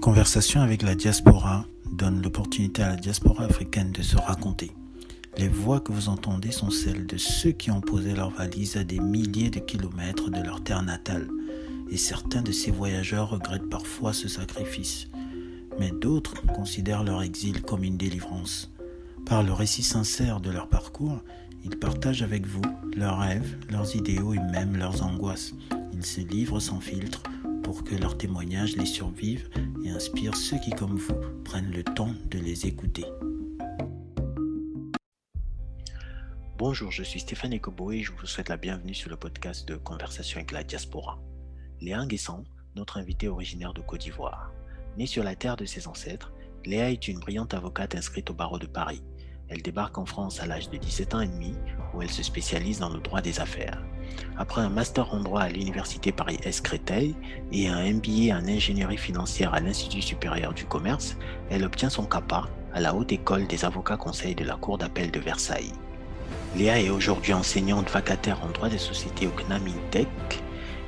Conversation avec la diaspora donne l'opportunité à la diaspora africaine de se raconter. Les voix que vous entendez sont celles de ceux qui ont posé leurs valises à des milliers de kilomètres de leur terre natale. Et certains de ces voyageurs regrettent parfois ce sacrifice. Mais d'autres considèrent leur exil comme une délivrance. Par le récit sincère de leur parcours, ils partagent avec vous leurs rêves, leurs idéaux et même leurs angoisses. Ils se livrent sans filtre pour que leurs témoignages les survivent et inspirent ceux qui, comme vous, prennent le temps de les écouter. Bonjour, je suis Stéphane Ekobo et je vous souhaite la bienvenue sur le podcast de Conversation avec la diaspora. Léa Nguessan, notre invité originaire de Côte d'Ivoire. Née sur la terre de ses ancêtres, Léa est une brillante avocate inscrite au barreau de Paris. Elle débarque en France à l'âge de 17 ans et demi, où elle se spécialise dans le droit des affaires. Après un master en droit à l'université Paris-Est Créteil et un MBA en ingénierie financière à l'Institut supérieur du commerce, elle obtient son CAPA à la Haute École des avocats conseils de la Cour d'appel de Versailles. Léa est aujourd'hui enseignante vacataire en droit des sociétés au CNAM INTEC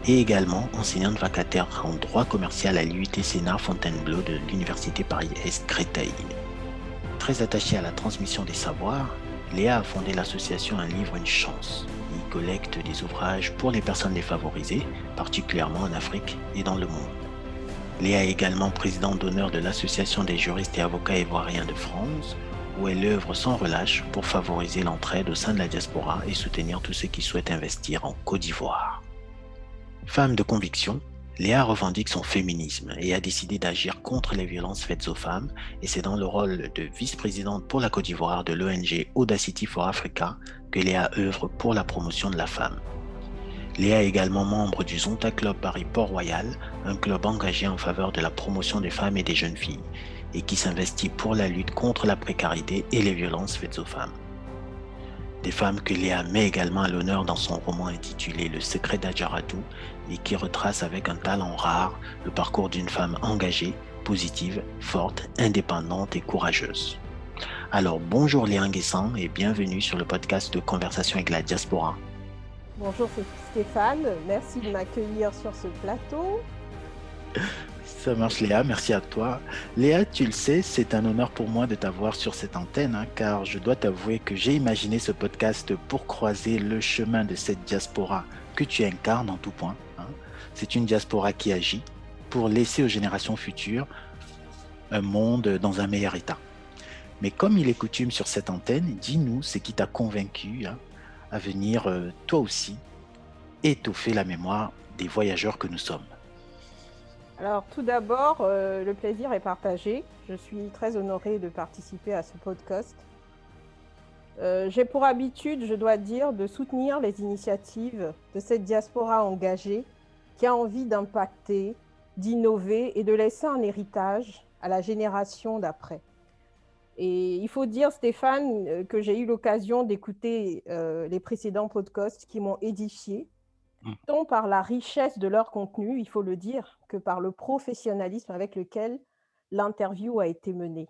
et également enseignante vacataire en droit commercial à l'UIT Sénat Fontainebleau de l'Université Paris-Est Créteil. Très attachée à la transmission des savoirs, Léa a fondé l'association Un livre, une chance. Il collecte des ouvrages pour les personnes défavorisées, particulièrement en Afrique et dans le monde. Léa est également présidente d'honneur de l'Association des juristes et avocats ivoiriens de France, où elle œuvre sans relâche pour favoriser l'entraide au sein de la diaspora et soutenir tous ceux qui souhaitent investir en Côte d'Ivoire. Femme de conviction, Léa revendique son féminisme et a décidé d'agir contre les violences faites aux femmes et c'est dans le rôle de vice-présidente pour la Côte d'Ivoire de l'ONG Audacity for Africa que Léa œuvre pour la promotion de la femme. Léa est également membre du Zonta Club Paris Port-Royal, un club engagé en faveur de la promotion des femmes et des jeunes filles et qui s'investit pour la lutte contre la précarité et les violences faites aux femmes des femmes que Léa met également à l'honneur dans son roman intitulé Le secret d'Adjaratou et qui retrace avec un talent rare le parcours d'une femme engagée, positive, forte, indépendante et courageuse. Alors bonjour Léa Nguessan et bienvenue sur le podcast de Conversation avec la diaspora. Bonjour Stéphane, merci de m'accueillir sur ce plateau. Ça marche Léa, merci à toi. Léa, tu le sais, c'est un honneur pour moi de t'avoir sur cette antenne, hein, car je dois t'avouer que j'ai imaginé ce podcast pour croiser le chemin de cette diaspora que tu incarnes en tout point. Hein. C'est une diaspora qui agit pour laisser aux générations futures un monde dans un meilleur état. Mais comme il est coutume sur cette antenne, dis-nous ce qui t'a convaincu hein, à venir, euh, toi aussi, étoffer la mémoire des voyageurs que nous sommes. Alors tout d'abord, euh, le plaisir est partagé. Je suis très honorée de participer à ce podcast. Euh, j'ai pour habitude, je dois dire, de soutenir les initiatives de cette diaspora engagée qui a envie d'impacter, d'innover et de laisser un héritage à la génération d'après. Et il faut dire, Stéphane, euh, que j'ai eu l'occasion d'écouter les précédents podcasts qui m'ont édifié, Mm. Tant par la richesse de leur contenu, il faut le dire, que par le professionnalisme avec lequel l'interview a été menée.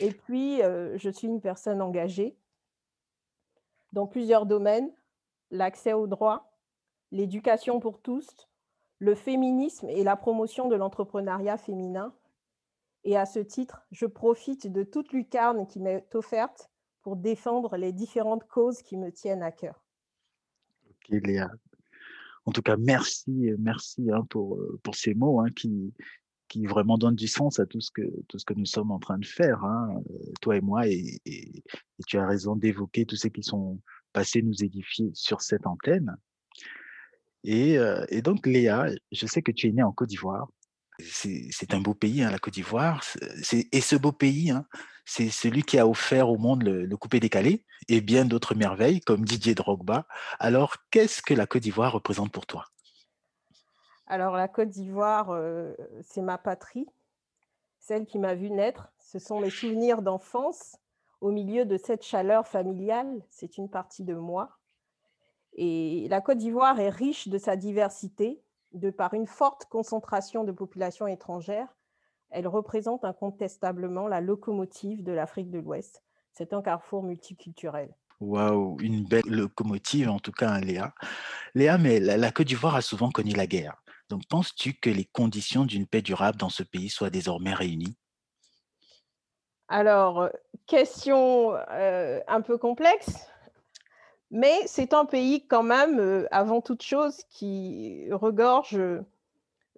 Et puis, euh, je suis une personne engagée dans plusieurs domaines, l'accès au droit, l'éducation pour tous, le féminisme et la promotion de l'entrepreneuriat féminin. Et à ce titre, je profite de toute lucarne qui m'est offerte pour défendre les différentes causes qui me tiennent à cœur. Ok, Léa, en tout cas, merci, merci hein, pour, euh, pour ces mots hein, qui, qui vraiment donnent du sens à tout ce que, tout ce que nous sommes en train de faire, hein, euh, toi et moi. Et, tu as raison d'évoquer tous ceux qui sont passés nous édifier sur cette antenne. Et, euh, et donc, Léa, je sais que tu es née en Côte d'Ivoire. C'est un beau pays, la Côte d'Ivoire. Et ce beau pays, c'est celui qui a offert au monde le, coupé décalé et bien d'autres merveilles comme Didier Drogba. Alors, qu'est-ce que la Côte d'Ivoire représente pour toi? Alors, la Côte d'Ivoire, euh, c'est ma patrie, celle qui m'a vu naître. Ce sont mes souvenirs d'enfance au milieu de cette chaleur familiale. C'est une partie de moi. Et la Côte d'Ivoire est riche de sa diversité, de par une forte concentration de populations étrangères elle représente incontestablement la locomotive de l'Afrique de l'Ouest. C'est un carrefour multiculturel. Waouh, une belle locomotive en tout cas, hein, Léa. Léa, mais la, Côte d'Ivoire a souvent connu la guerre. Donc, penses-tu que les conditions d'une paix durable dans ce pays soient désormais réunies? Alors, euh, question euh, un peu complexe, mais c'est un pays quand même, euh, avant toute chose, qui regorge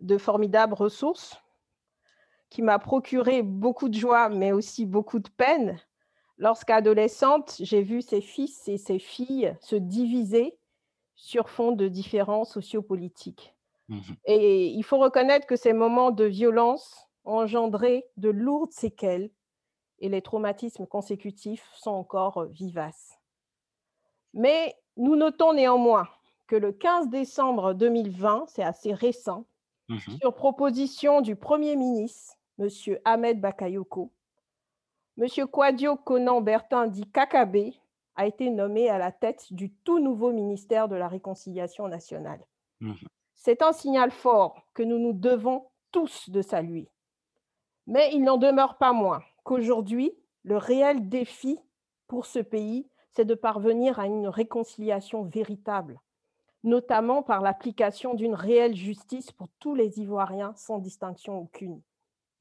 de formidables ressources, qui m'a procuré beaucoup de joie, mais aussi beaucoup de peine. Lorsqu'adolescente, j'ai vu ses fils et ses filles se diviser sur fond de différences sociopolitiques. Mhm. Et il faut reconnaître que ces moments de violence ont engendré de lourdes séquelles et les traumatismes consécutifs sont encore vivaces. Mais nous notons néanmoins que le 15 décembre 2020, c'est assez récent, Mhm. sur proposition du Premier ministre, M. Ahmed Bakayoko, M. Kwadio Konan Bertin dit Kakabe a été nommé à la tête du tout nouveau ministère de la Réconciliation nationale. Mhm. C'est un signal fort que nous nous devons tous de saluer. Mais il n'en demeure pas moins qu'aujourd'hui, le réel défi pour ce pays, c'est de parvenir à une réconciliation véritable, notamment par l'application d'une réelle justice pour tous les Ivoiriens sans distinction aucune.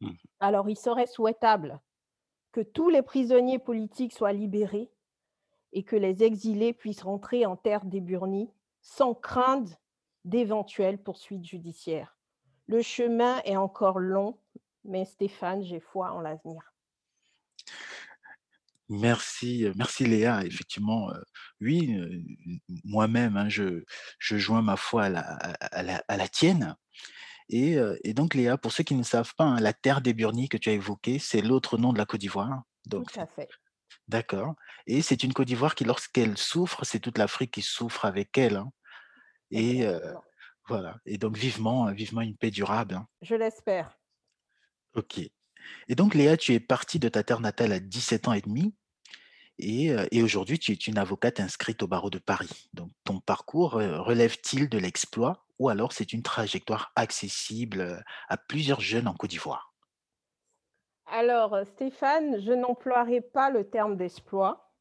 Mhm. Alors il serait souhaitable que tous les prisonniers politiques soient libérés et que les exilés puissent rentrer en terre des Burnies sans crainte d'éventuelles poursuites judiciaires. Le chemin est encore long, mais Stéphane, j'ai foi en l'avenir. Merci, euh, merci Léa. Effectivement, euh, oui, euh, moi-même, hein, je, je joins ma foi à la, à- à la, à la tienne. Et, euh, et donc, Léa, pour ceux qui ne savent pas, hein, la terre des Burnies que tu as évoquée, c'est l'autre nom de la Côte d'Ivoire. Tout à fait. d'accord. Et c'est une Côte d'Ivoire qui, lorsqu'elle souffre, c'est toute l'Afrique qui souffre avec elle. hein. Et euh, voilà. Et donc, vivement, euh, vivement une paix durable. hein. Je l'espère. Ok. Et donc, Léa, tu es partie de ta terre natale à 17 ans et demi. Et, et aujourd'hui, tu es une avocate inscrite au barreau de Paris. Donc, ton parcours relève-t-il de l'exploit? Ou alors c'est une trajectoire accessible à plusieurs jeunes en Côte d'Ivoire? Alors, Stéphane, je n'emploierai pas le terme d'exploit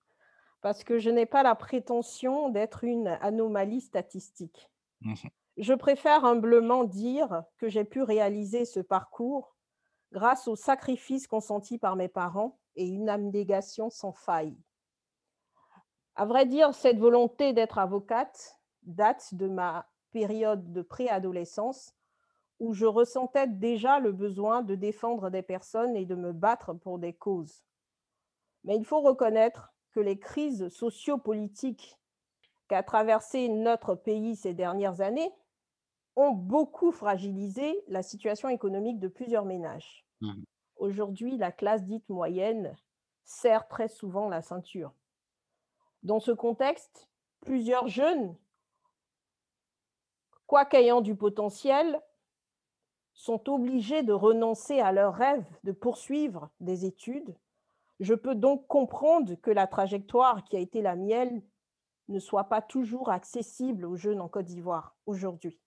parce que je n'ai pas la prétention d'être une anomalie statistique. Mhm. Je préfère humblement dire que j'ai pu réaliser ce parcours grâce aux sacrifices consentis par mes parents et une abnégation sans faille. À vrai dire, cette volonté d'être avocate date de ma période de préadolescence où je ressentais déjà le besoin de défendre des personnes et de me battre pour des causes. Mais il faut reconnaître que les crises sociopolitiques qu'a traversé notre pays ces dernières années ont beaucoup fragilisé la situation économique de plusieurs ménages. Mhm. Aujourd'hui, la classe dite moyenne serre très souvent la ceinture. Dans ce contexte, plusieurs jeunes, quoiqu'ayant du potentiel, sont obligés de renoncer à leur rêve de poursuivre des études. Je peux donc comprendre que la trajectoire qui a été la mienne ne soit pas toujours accessible aux jeunes en Côte d'Ivoire aujourd'hui.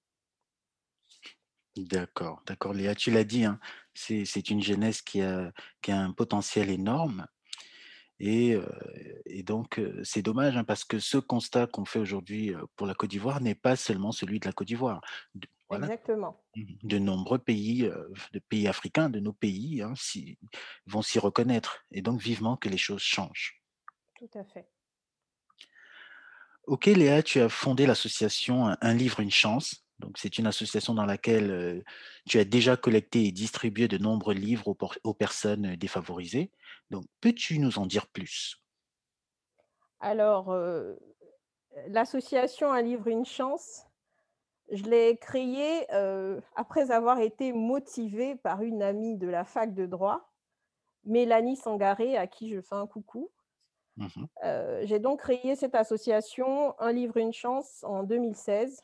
D'accord, d'accord, Léa, tu l'as dit, hein, c'est une jeunesse qui a un potentiel énorme. Et, et donc, c'est dommage hein, parce que ce constat qu'on fait aujourd'hui pour la Côte d'Ivoire n'est pas seulement celui de la Côte d'Ivoire. Voilà, Exactement. Mhm. de nombreux pays, de pays africains, de nos pays, hein, vont s'y reconnaître. Et donc, vivement que les choses changent. Tout à fait. Ok, Léa, tu as fondé l'association Un livre, une chance. Donc, c'est une association dans laquelle euh, tu as déjà collecté et distribué de nombreux livres aux personnes défavorisées. Donc, peux-tu nous en dire plus? Alors, euh, l'association Un livre, une chance, je l'ai créée euh, après avoir été motivée par une amie de la fac de droit, Mélanie Sangaré, à qui je fais un coucou. Euh, J'ai donc créé cette association Un livre, une chance en 2016.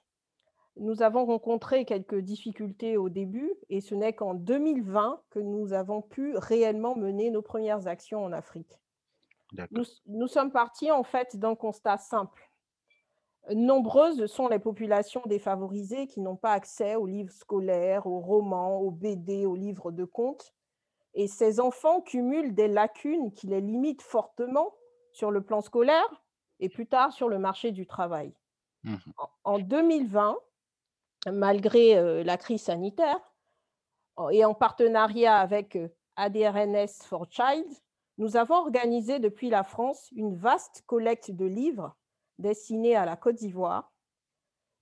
Nous avons rencontré quelques difficultés au début et ce n'est qu'en 2020 que nous avons pu réellement mener nos premières actions en Afrique. Nous, nous sommes partis en fait d'un constat simple. Nombreuses sont les populations défavorisées qui n'ont pas accès aux livres scolaires, aux romans, aux BD, aux livres de contes. Et ces enfants cumulent des lacunes qui les limitent fortement sur le plan scolaire et plus tard sur le marché du travail. En- En 2020, malgré la crise sanitaire, et en partenariat avec ADRNS for Child, nous avons organisé depuis la France une vaste collecte de livres destinés à la Côte d'Ivoire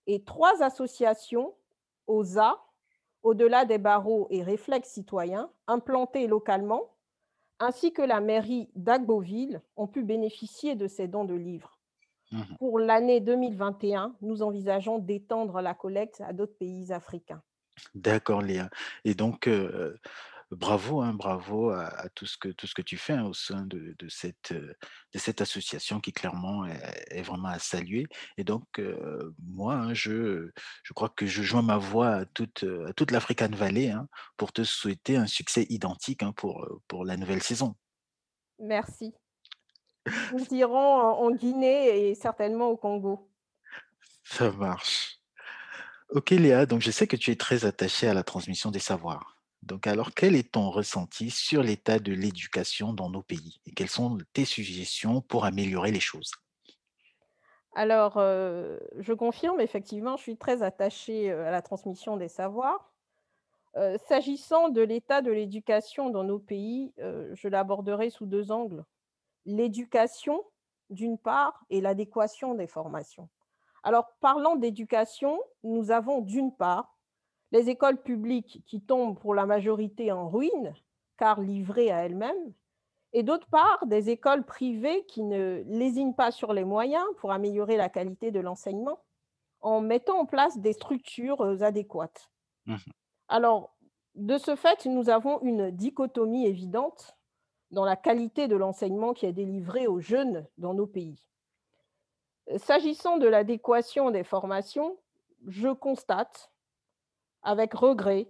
et trois associations, OSA, Au-delà des barreaux et Réflexes citoyens, implantées localement, ainsi que la mairie d'Agboville, ont pu bénéficier de ces dons de livres. Mmh Pour l'année 2021, nous envisageons d'étendre la collecte à d'autres pays africains. D'accord, Léa. Et donc, bravo, hein, bravo à, tout, ce que, tout ce que tu fais hein, au sein de, cette, de cette association qui clairement est, vraiment à saluer. Et donc, moi, hein, je, je crois que je joins ma voix à toute, à toute l'African Valley pour te souhaiter un succès identique pour, pour la nouvelle saison. Merci. Nous irons en Guinée et certainement au Congo. Ça marche. Ok Léa, donc je sais que tu es très attachée à la transmission des savoirs. Donc alors, quel est ton ressenti sur l'état de l'éducation dans nos pays et quelles sont tes suggestions pour améliorer les choses? Alors, je confirme, effectivement, je suis très attachée à la transmission des savoirs. S'agissant de l'état de l'éducation dans nos pays, je l'aborderai sous deux angles. L'éducation, d'une part, et l'adéquation des formations. Alors, parlant d'éducation, nous avons d'une part les écoles publiques qui tombent pour la majorité en ruine, car livrées à elles-mêmes, et d'autre part, des écoles privées qui ne lésinent pas sur les moyens pour améliorer la qualité de l'enseignement en mettant en place des structures adéquates. Mmh Alors, de ce fait, nous avons une dichotomie évidente dans la qualité de l'enseignement qui est délivré aux jeunes dans nos pays. S'agissant de l'adéquation des formations, je constate avec regret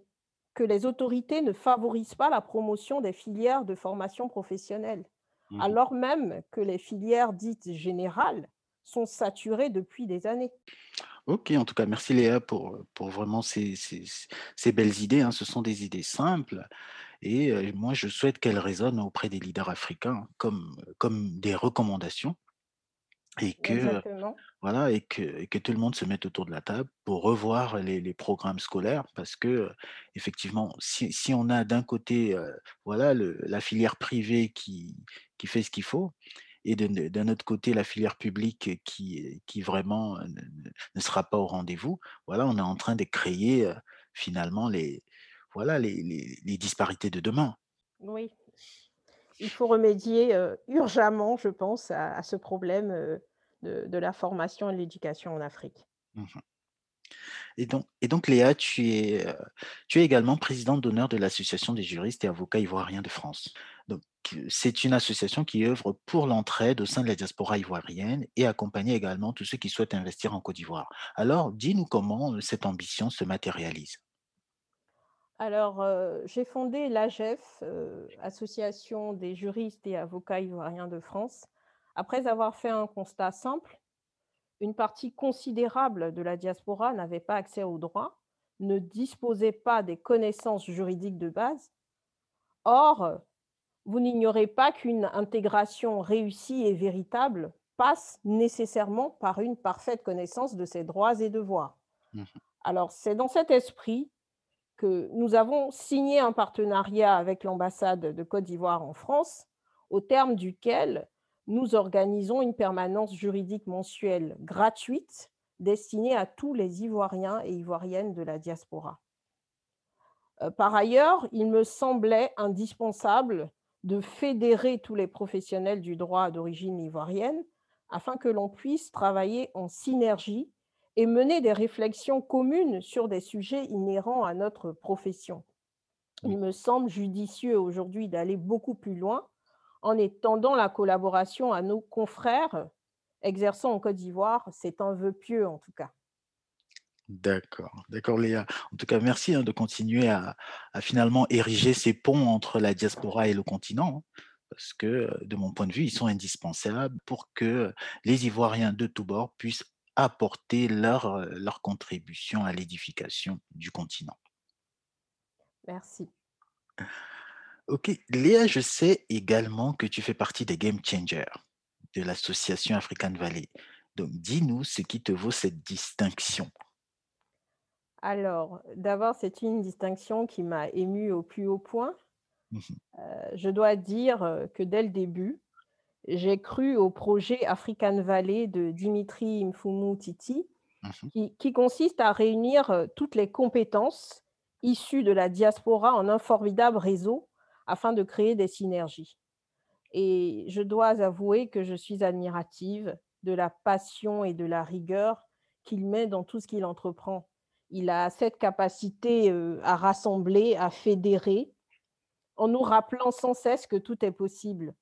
que les autorités ne favorisent pas la promotion des filières de formation professionnelle, mmh alors même que les filières dites générales sont saturées depuis des années. Ok, en tout cas, merci Léa pour, pour vraiment ces, ces, belles idées. Hein. Ce sont des idées simples et moi, je souhaite qu'elles résonnent auprès des leaders africains comme, comme des recommandations et que, voilà, et que, que tout le monde se mette autour de la table pour revoir les, programmes scolaires parce que, effectivement, si, si on a d'un côté voilà, le, la filière privée qui, qui fait ce qu'il faut, et d'un autre côté la filière publique qui, qui vraiment ne, ne sera pas au rendez-vous, voilà, on est en train de créer finalement les, voilà, les, les, les disparités de demain. Oui, il faut remédier urgemment, je pense, à, ce problème de, la formation et de l'éducation en Afrique. Mmh et donc, et donc, Léa, tu es, tu es également présidente d'honneur de l'Association des juristes et avocats ivoiriens de France. Donc, c'est une association qui œuvre pour l'entraide au sein de la diaspora ivoirienne et accompagne également tous ceux qui souhaitent investir en Côte d'Ivoire. Alors, dis-nous comment cette ambition se matérialise. Alors, j'ai fondé l'AGEF, Association des juristes et avocats ivoiriens de France, après avoir fait un constat simple. Une partie considérable de la diaspora n'avait pas accès aux droits, ne disposait pas des connaissances juridiques de base. Or, vous n'ignorez pas qu'une intégration réussie et véritable passe nécessairement par une parfaite connaissance de ses droits et devoirs. Mmh Alors, c'est dans cet esprit que nous avons signé un partenariat avec l'ambassade de Côte d'Ivoire en France, au terme duquel nous organisons une permanence juridique mensuelle gratuite destinée à tous les Ivoiriens et Ivoiriennes de la diaspora. Euh, par ailleurs, il me semblait indispensable de fédérer tous les professionnels du droit d'origine ivoirienne afin que l'on puisse travailler en synergie et mener des réflexions communes sur des sujets inhérents à notre profession. Il me semble judicieux aujourd'hui d'aller beaucoup plus loin en étendant la collaboration à nos confrères exerçant en Côte d'Ivoire. C'est un vœu pieux en tout cas. D'accord, d'accord Léa. En tout cas, merci hein, de continuer à, finalement ériger ces ponts entre la diaspora et le continent, hein, parce que de mon point de vue, ils sont indispensables pour que les Ivoiriens de tous bords puissent apporter leur, leur contribution à l'édification du continent. Merci. Ok, Léa, je sais également que tu fais partie des Game Changers de l'association African Valley. Donc, dis-nous ce qui te vaut cette distinction. Alors, d'abord, c'est une distinction qui m'a émue au plus haut point. Mmh Heu, je dois dire, que dès le début, j'ai cru au projet African Valley de Dimitri Mfummu Titi, Mmh qui qui consiste à réunir, heu, toutes les compétences issues de la diaspora en un formidable réseau afin de créer des synergies. Et je dois avouer que je suis admirative de la passion et de la rigueur qu'il met dans tout ce qu'il entreprend. Il a cette capacité, heu, à rassembler, à fédérer, en nous rappelant sans cesse que tout est possible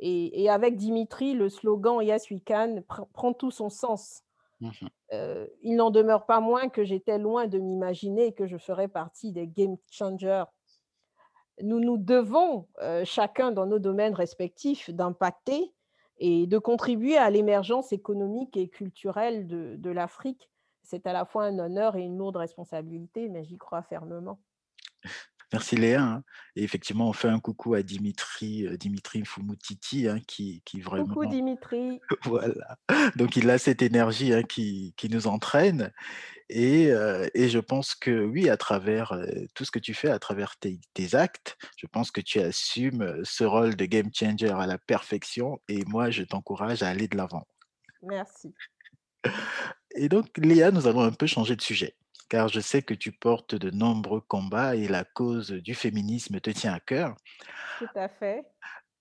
et et avec Dimitri, le slogan «Yes we can» prend prend tout son sens. Mmh Heu, il n'en demeure pas moins que j'étais loin de m'imaginer que je ferais partie des game changers. Nous nous devons, heu, chacun dans nos domaines respectifs, d'impacter et de contribuer à l'émergence économique et culturelle de de l'Afrique. C'est à la fois un honneur et une lourde responsabilité, mais j'y crois fermement. Merci Léa, hein. Et effectivement, on fait un coucou à Dimitri, heu, Dimitri Mfumutiti, hein, qui qui vraiment Coucou Dimitri. voilà, donc il a cette énergie, hein, qui qui nous entraîne et heu et je pense que oui, à travers, heu, tout ce que tu fais, à travers tes tes actes, je pense que tu assumes, ce rôle de game changer à la perfection et moi, je t'encourage à aller de l'avant. Merci. Et donc Léa, nous allons un peu changer de sujet, car je sais que tu portes de nombreux combats et la cause du féminisme te tient à cœur. Tout à fait.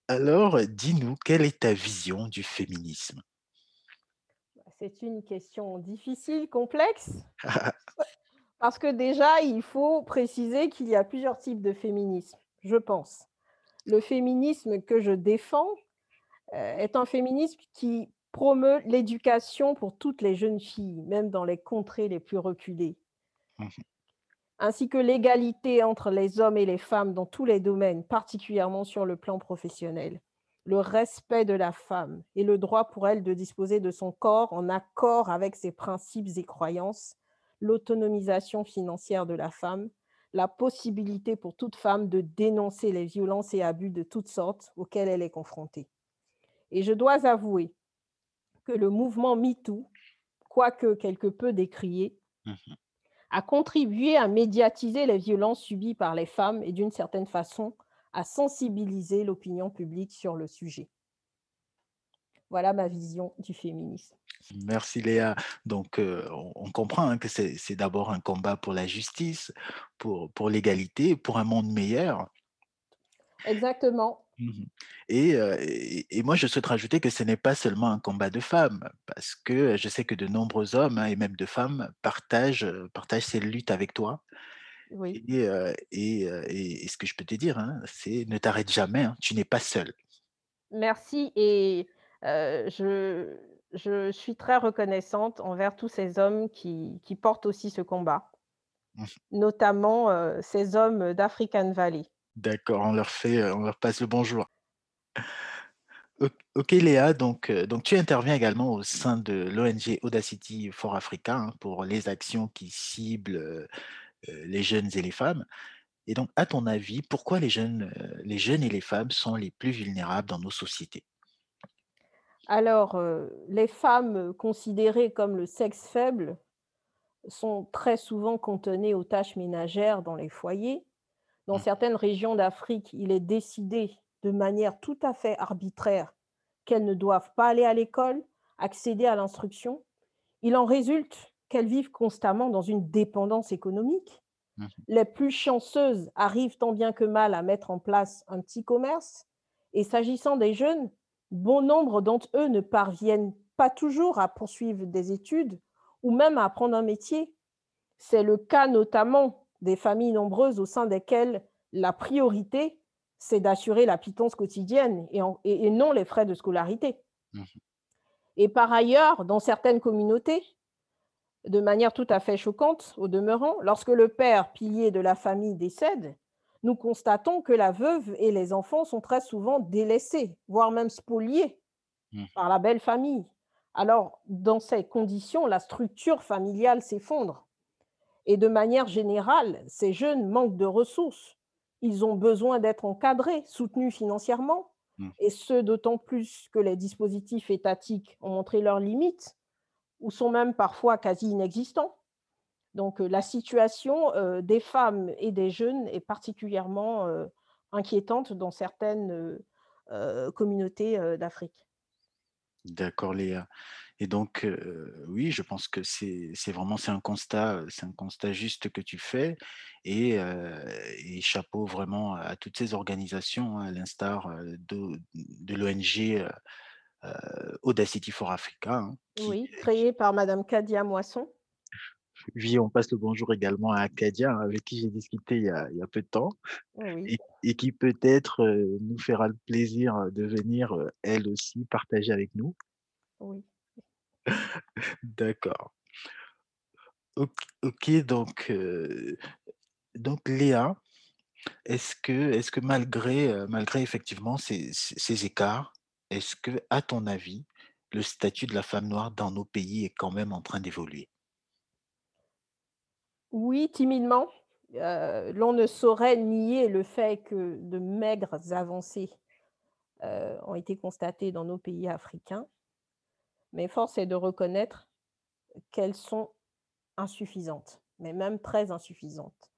Alors, dis-nous, quelle est ta vision du féminisme? C'est une question difficile, complexe, parce que déjà, il faut préciser qu'il y a plusieurs types de féminisme, je pense. Le féminisme que je défends, heu, est un féminisme qui promeut l'éducation pour toutes les jeunes filles, même dans les contrées les plus reculées, ainsi que l'égalité entre les hommes et les femmes dans tous les domaines, particulièrement sur le plan professionnel. Le respect de la femme et le droit pour elle de disposer de son corps en accord avec ses principes et croyances, l'autonomisation financière de la femme, la possibilité pour toute femme de dénoncer les violences et abus de toutes sortes auxquels elle est confrontée. Et je dois avouer que le mouvement MeToo, quoique quelque peu décrié, mh. A contribué à médiatiser les violences subies par les femmes et d'une certaine façon à sensibiliser l'opinion publique sur le sujet. Voilà ma vision du féminisme. Merci Léa. Donc, heu, on comprend, hein, que c'est c'est d'abord un combat pour la justice, pour pour l'égalité, pour un monde meilleur. Exactement. Mmh et heu et et moi, je souhaite rajouter que ce n'est pas seulement un combat de femmes, parce que je sais que de nombreux hommes, hein, et même de femmes partagent, partagent ces luttes avec toi Oui. et ce que je peux te dire, hein, c'est ne t'arrête jamais, hein, tu n'es pas seule. Merci et je je suis très reconnaissante envers tous ces hommes qui qui portent aussi ce combat, Mmh. notamment, ces hommes d'African Valley. D'accord, on leur fait, leur passe le bonjour. OK Léa, donc heu, donc tu interviens également au sein de l'ONG Audacity for Africa, hein, pour les actions qui ciblent, heu, les jeunes et les femmes et donc à ton avis, pourquoi les jeunes, et les femmes sont les plus vulnérables dans nos sociétés? Alors, les femmes, considérées comme le sexe faible sont très souvent cantonnées aux tâches ménagères dans les foyers. Dans Mmh, certaines régions d'Afrique, il est décidé de manière tout à fait arbitraire qu'elles ne doivent pas aller à l'école, accéder à l'instruction. Il en résulte qu'elles vivent constamment dans une dépendance économique. mmh, Les plus chanceuses arrivent tant bien que mal à mettre en place un petit commerce. Et s'agissant des jeunes, bon nombre d'entre eux ne parviennent pas toujours à poursuivre des études ou même à apprendre un métier. C'est le cas notamment des familles nombreuses au sein desquelles la priorité, c'est d'assurer la pitance quotidienne et, en- et- et non les frais de scolarité. mmh. Et par ailleurs, dans certaines communautés, de manière tout à fait choquante au demeurant, lorsque le père, pilier de la famille, décède, nous constatons que la veuve et les enfants sont très souvent délaissés, voire même spoliés Mmh. par la belle famille. Alors, dans ces conditions, la structure familiale s'effondre. Et de manière générale, ces jeunes manquent de ressources. Ils ont besoin d'être encadrés, soutenus financièrement, Mmh. et ce d'autant plus que les dispositifs étatiques ont montré leurs limites ou sont même parfois quasi inexistants. Donc, la situation des femmes et des jeunes est particulièrement inquiétante dans certaines communautés d'Afrique. D'accord, Léa. Et donc, oui, je pense que c'est vraiment c'est un constat, c'est un constat juste que tu fais et, et chapeau vraiment à toutes ces organisations, hein, à l'instar de, de l'ONG Audacity for Africa, hein, qui, Oui, créée par Madame Kadia Moisson. Oui, on passe le bonjour également à Acadia, hein, avec qui j'ai discuté il y a, il y a peu de temps, Oui, et, et qui peut-être nous fera le plaisir de venir, elle aussi, partager avec nous. oui. D'accord. Ok, donc, euh, donc Léa, est-ce que, malgré, euh, malgré effectivement ces écarts, est-ce que, à ton avis, le statut de la femme noire dans nos pays est quand même en train d'évoluer? Oui, timidement. Heu, l'on ne saurait nier le fait que de maigres avancées, heu, ont été constatées dans nos pays africains, mais force est de reconnaître qu'elles sont insuffisantes, mais même très insuffisantes.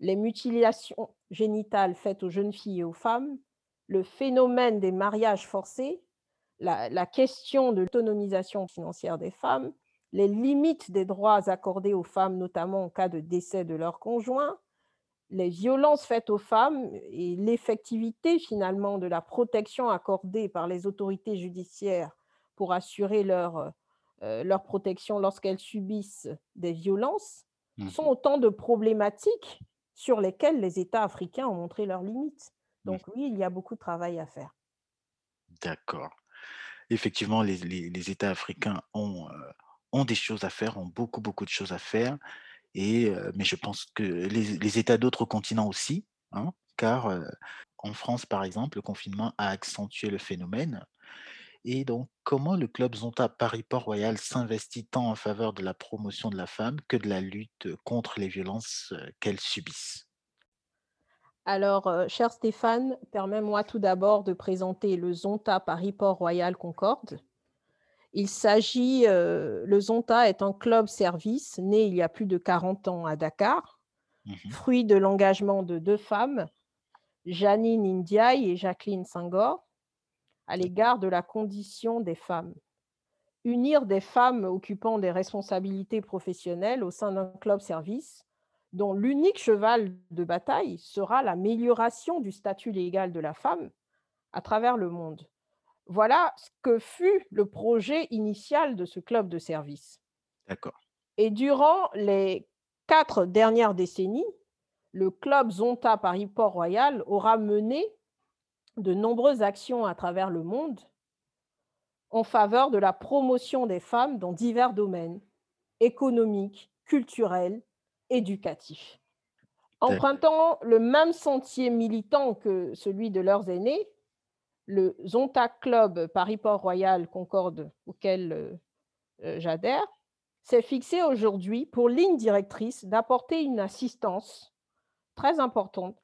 Les mutilations génitales faites aux jeunes filles et aux femmes, le phénomène des mariages forcés, la question de l'autonomisation financière des femmes, les limites des droits accordés aux femmes, notamment en cas de décès de leur conjoint, les violences faites aux femmes et l'effectivité finalement de la protection accordée par les autorités judiciaires pour assurer leur, heu leur protection lorsqu'elles subissent des violences, sont Mhm, autant de problématiques sur lesquelles les États africains ont montré leurs limites. mhm, Donc oui, il y a beaucoup de travail à faire. D'accord. Effectivement, les, les- les États africains ont, euh, ont des choses à faire, ont beaucoup, beaucoup de choses à faire. Et, mais je pense que les, États d'autres continents aussi, hein, car en France, par exemple, le confinement a accentué le phénomène. Et donc, comment le club Zonta Paris-Port-Royal s'investit tant en faveur de la promotion de la femme que de la lutte contre les violences qu'elles subissent? Alors, cher Stéphane, permets-moi tout d'abord de présenter le Zonta Paris-Port Royal Concorde. Il s'agit, heu, le Zonta est un club service né il y a plus de 40 ans à Dakar, Mhm, fruit de l'engagement de 2 femmes, Janine Ndiaye et Jacqueline Senghor, à l'égard de la condition des femmes. Unir des femmes occupant des responsabilités professionnelles au sein d'un club service, dont l'unique cheval de bataille sera l'amélioration du statut légal de la femme à travers le monde. Voilà ce que fut le projet initial de ce club de service. D'accord. Et durant les quatre dernières décennies, le club Zonta Paris-Port-Royal aura mené de nombreuses actions à travers le monde en faveur de la promotion des femmes dans divers domaines économiques, culturels, éducatifs. Empruntant le même sentier militant que celui de leurs aînés, le Zonta Club Paris-Port-Royal Concorde, auquel euh, euh, j'adhère, s'est fixé aujourd'hui pour ligne directrice d'apporter une assistance très importante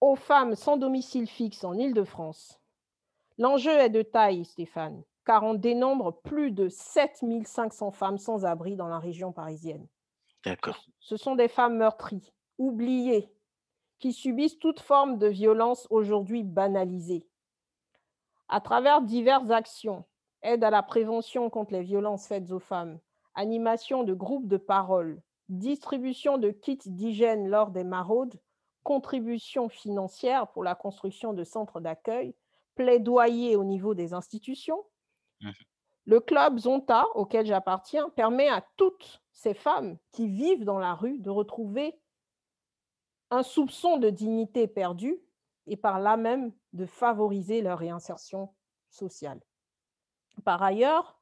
aux femmes sans domicile fixe en Île-de-France. L'enjeu est de taille, Stéphane, car on dénombre plus de 7 500 femmes sans abri dans la région parisienne. D'accord. ce sont des femmes meurtries, oubliées, qui subissent toute forme de violence aujourd'hui banalisée. À travers diverses actions, aide à la prévention contre les violences faites aux femmes, animation de groupes de parole, distribution de kits d'hygiène lors des maraudes, contribution financière pour la construction de centres d'accueil, plaidoyer au niveau des institutions, Mhm, le club Zonta, auquel j'appartiens, permet à toutes ces femmes qui vivent dans la rue de retrouver un soupçon de dignité perdue et par là même de favoriser leur réinsertion sociale. Par ailleurs,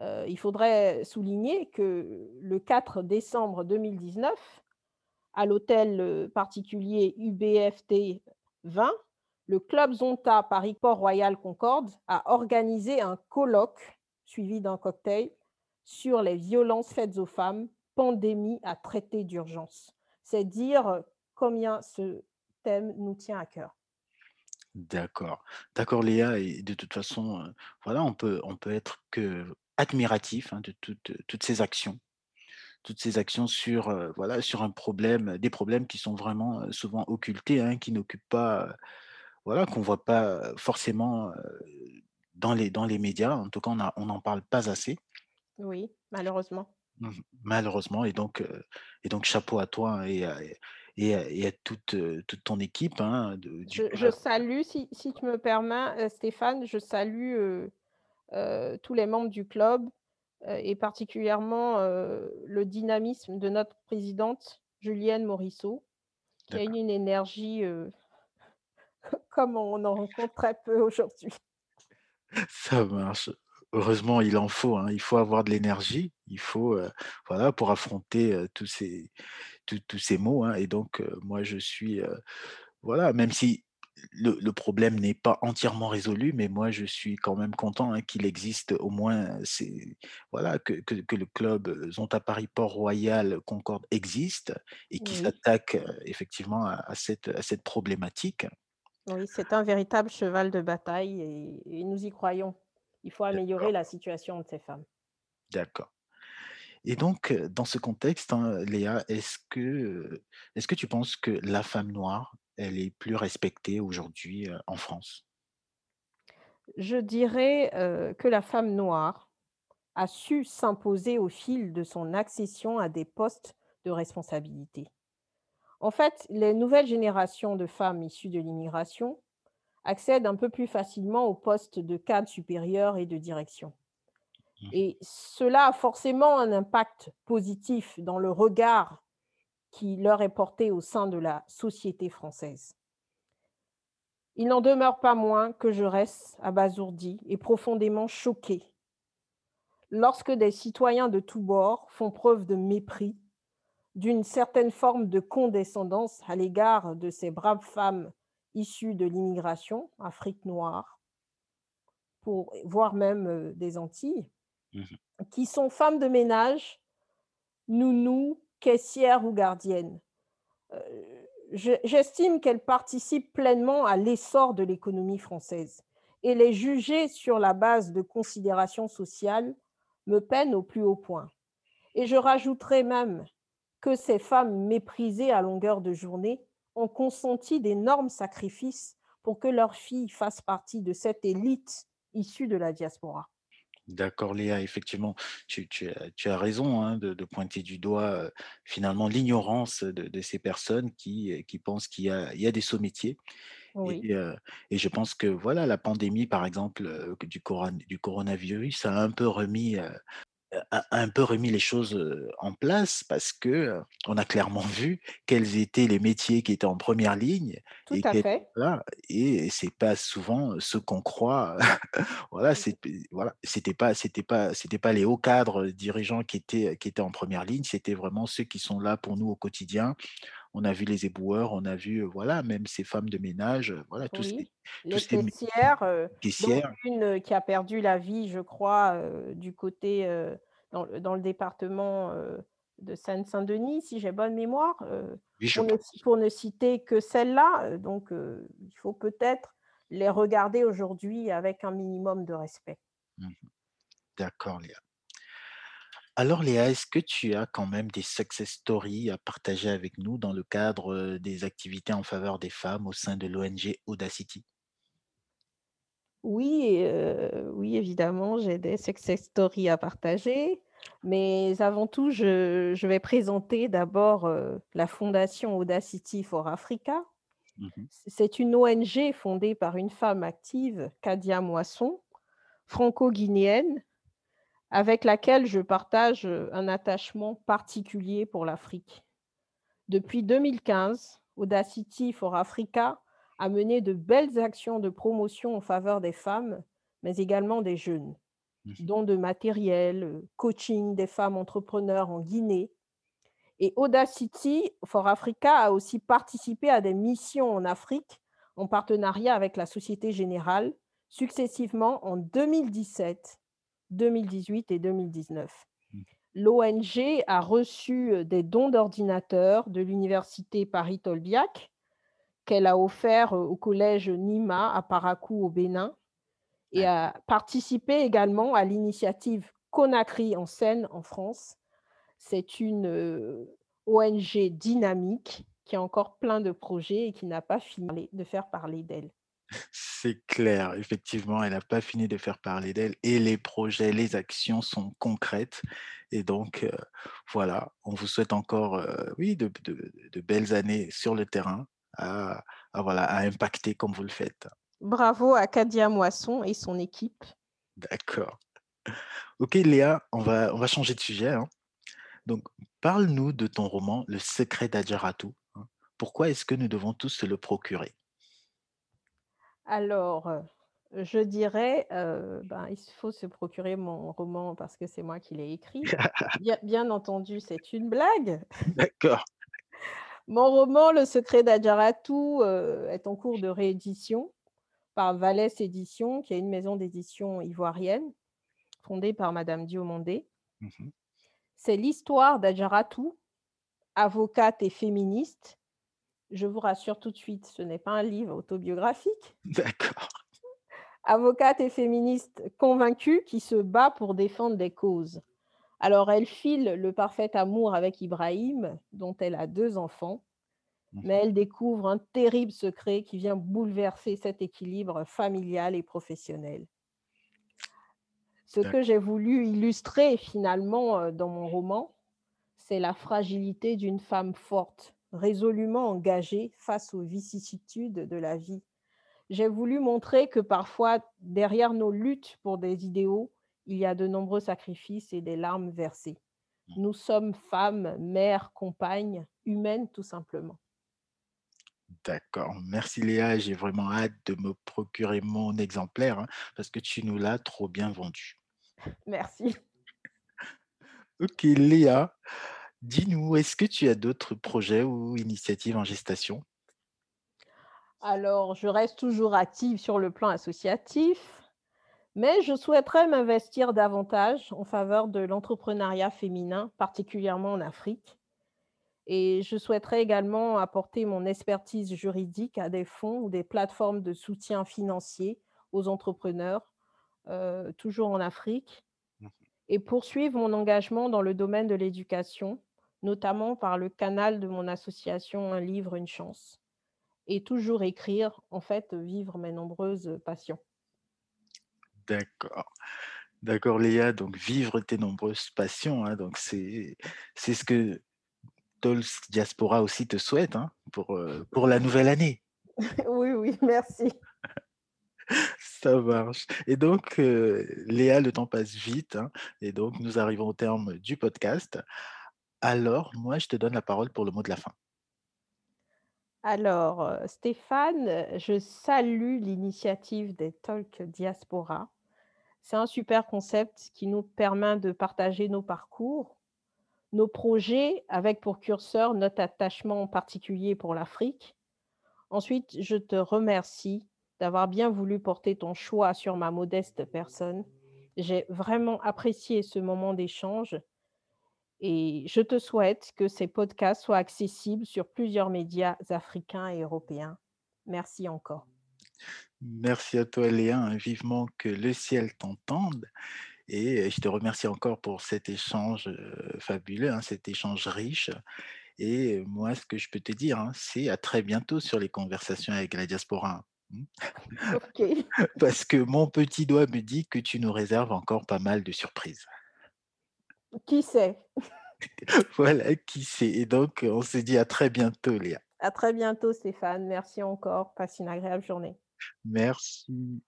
euh, il faudrait souligner que le 4 décembre 2019, à l'hôtel euh, particulier UBFT 20, le club Zonta Paris-Port Royal Concorde a organisé un colloque suivi d'un cocktail sur les violences faites aux femmes, pandémie à traiter d'urgence. C'est dire combien ce thème nous tient à cœur. D'accord. D'accord, Léa. Et de toute façon, euh, voilà, on peut, on peut être que admiratif hein, de toutes, toutes ces actions toutes ces actions sur, heu, voilà, sur un problème, des problèmes qui sont vraiment, heu, souvent occultés, hein, qui n'occupent pas, voilà, qu'on voit pas, forcément, dans les dans les médias. En tout cas, on a on n'en parle pas assez. Oui, malheureusement. Mmh Malheureusement et donc et donc chapeau à toi hein, et à et à et à toute, ton équipe, hein, de du Je salue, si si tu me permets, Stéphane, je salue, tous les membres du club, et particulièrement, le dynamisme de notre présidente Julienne Morisseau, qui a une énergie, comme on en rencontre très peu aujourd'hui. ça marche. Heureusement, il en faut, hein, il faut avoir de l'énergie, il faut, voilà, pour affronter, tous ces tous ces maux, hein et donc moi je suis, voilà, même si le le problème n'est pas entièrement résolu, mais moi je suis quand même content, hein, qu'il existe au moins ces voilà, que que que le club, Zonta Paris Port-Royal Concorde existe et qui Oui, s'attaque, effectivement à à cette à cette problématique. oui, c'est un véritable cheval de bataille et et nous y croyons. Il faut améliorer la situation de ces femmes. d'accord et donc dans ce contexte, hein, Léa, est-ce que, tu penses que la femme noire, elle est plus respectée aujourd'hui, en France? Je dirais, que la femme noire a su s'imposer au fil de son accession à des postes de responsabilité. En fait, les nouvelles générations de femmes issues de l'immigration accèdent un peu plus facilement aux postes de cadre supérieur et de direction. Mmh Et cela a forcément un impact positif dans le regard qui leur est porté au sein de la société française. Il n'en demeure pas moins que je reste abasourdie et profondément choquée lorsque des citoyens de tous bords font preuve de mépris d'une certaine forme de condescendance à l'égard de ces braves femmes issues de l'immigration, Afrique noire, pour, voire même euh, des Antilles, Mmh qui sont femmes de ménage, nounous, caissières ou gardiennes. Euh, je- J'estime qu'elles participent pleinement à l'essor de l'économie française et les juger sur la base de considérations sociales me peine au plus haut point. Et je rajouterai même que ces femmes méprisées à longueur de journée ont consenti d'énormes sacrifices pour que leurs filles fassent partie de cette élite issue de la diaspora. D'accord Léa, effectivement, tu tu as tu as raison, hein, de de pointer du doigt, finalement l'ignorance de de ces personnes qui, pensent qu'il y a il y a des Oui, heu et je pense que voilà, la pandémie par exemple, du coron du coronavirus a un peu remis, a un peu remis les choses, en place parce que, on a clairement vu quels étaient les métiers qui étaient en première ligne tout et à fait. voilà et c'est pas souvent ce qu'on croit, voilà, c'est voilà, c'était pas c'était pas c'était pas les hauts cadres, dirigeants qui étaient, qui étaient en première ligne, c'était vraiment ceux qui sont là pour nous au quotidien. On a vu les éboueurs, on a vu, voilà, même ces femmes de ménage, voilà, tous Oui, tous les mé caissières, une, qui a perdu la vie, je crois, du côté, dans le dans le département, de Seine-Saint-Denis, si j'ai bonne mémoire, Oui, pour ne pour ne citer que celle-là, donc il faut peut-être les regarder aujourd'hui avec un minimum de respect. Mmh D'accord, Léa. Alors Léa, est-ce que tu as quand même des success stories à partager avec nous dans le cadre, des activités en faveur des femmes au sein de l'ONG Audacity? Oui, oui, évidemment, j'ai des success stories à partager, mais avant tout, je je vais présenter d'abord, heu, la fondation Audacity for Africa. Mmh c'est une ONG fondée par une femme active, Kadia Moisson, franco-guinéenne, avec laquelle je partage, heu, un attachement particulier pour l'Afrique. Depuis 2015, Audacity for Africa a mené de belles actions de promotion en faveur des femmes, mais également des jeunes, dons de matériel, heu, coaching des femmes entrepreneurs en Guinée et Audacity for Africa a aussi participé à des missions en Afrique en partenariat avec la Société Générale, successivement en 2017, 2018 et 2019. Mmh. L'ONG a reçu, heu, des dons d'ordinateurs de l'université Paris-Tolbiac qu'elle a offert, heu, au collège Nima à Parakou au Bénin et a participé également à l'initiative Conakry en Seine en France C'est une ONG dynamique qui a encore plein de projets et qui n'a pas fini de faire parler d'elle. C'est clair, effectivement, elle n'a pas fini de faire parler d'elle et les projets, les actions sont concrètes. Et donc, voilà, on vous souhaite encore, oui, de, belles années sur le terrain à, voilà, à impacter comme vous le faites. Bravo à Kadia Moisson et son équipe. D'accord. Ok, Léa, on va, on va changer de sujet. Hein. Donc, parle-nous de ton roman Le secret d'Adjaratou. Hein. Pourquoi est-ce que nous devons tous se le procurer? Alors, je dirais, ben, il faut se procurer mon roman parce que c'est moi qui l'ai écrit. Bien, bien entendu, c'est une blague. D'accord. Mon roman Le secret d'Adjaratou est en cours de réédition par Vallès Édition, qui est une maison d'édition ivoirienne fondée par Madame Diomondé. Mmh c'est l'histoire d'Adjaratou, avocate et féministe. Je vous rassure tout de suite, ce n'est pas un livre autobiographique. D'accord. Avocate et féministe convaincue qui se bat pour défendre des causes. Alors, elle file le parfait amour avec Ibrahim, dont elle a deux enfants, mais elle découvre un terrible secret qui vient bouleverser cet équilibre familial et professionnel. Ce que j'ai voulu illustrer finalement dans mon roman, c'est la fragilité d'une femme forte, résolument engagée face aux vicissitudes de la vie. J'ai voulu montrer que parfois, derrière nos luttes pour des idéaux, il y a de nombreux sacrifices et des larmes versées. Mmh. Nous sommes femmes, mères, compagnes, humaines tout simplement. D'accord. Merci Léa. J'ai vraiment hâte de me procurer mon exemplaire hein, parce que tu nous l'as trop bien vendu. Merci. Ok, Léa, dis-nous, est-ce que tu as d'autres projets ou initiatives en gestation? Alors, je reste toujours active sur le plan associatif, mais je souhaiterais m'investir davantage en faveur de l'entrepreneuriat féminin, particulièrement en Afrique. Et je souhaiterais également apporter mon expertise juridique à des fonds ou des plateformes de soutien financier aux entrepreneurs, euh, toujours en Afrique, mmh et poursuivre mon engagement dans le domaine de l'éducation, notamment par le canal de mon association Un livre, une chance. Et toujours écrire, en fait, vivre mes nombreuses passions. D'accord. D'accord, Léa. Donc, vivre tes nombreuses passions. Hein, donc, c'est ce que Tols Diaspora aussi te souhaite hein, pour, euh, pour la nouvelle année. oui, oui, merci. Ça marche. Et donc, euh, Léa, le temps passe vite. Hein, et donc, nous arrivons au terme du podcast. Alors, moi, je te donne la parole pour le mot de la fin. Alors, euh, Stéphane, je salue l'initiative des Talk Diaspora. C'est un super concept qui nous permet de partager nos parcours, nos projets, avec pour curseur notre attachement particulier pour l'Afrique. Ensuite, je te remercie d'avoir bien voulu porter ton choix sur ma modeste personne. J'ai vraiment apprécié ce moment d'échange et je te souhaite que ces podcasts soient accessibles sur plusieurs médias africains et européens. Merci encore. Merci à toi, Léa. Vivement que le ciel t'entende. Et je te remercie encore pour cet échange fabuleux, hein, cet échange riche. Et moi, ce que je peux te dire, hein, c'est à très bientôt sur les conversations avec la diaspora. Mmh. Parce que mon petit doigt me dit que tu nous réserves encore pas mal de surprises. Qui sait? Voilà, qui sait. Et donc, on se dit à très bientôt, Léa. À très bientôt, Stéphane. Merci encore. Passe une agréable journée. Merci.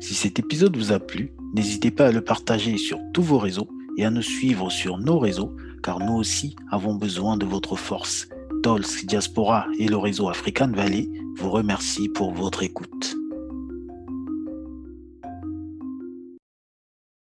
Si cet épisode vous a plu, n'hésitez pas à le partager sur tous vos réseaux et à nous suivre sur nos réseaux, car nous aussi avons besoin de votre force Diaspora et le réseau African Valley vous remercient pour votre écoute.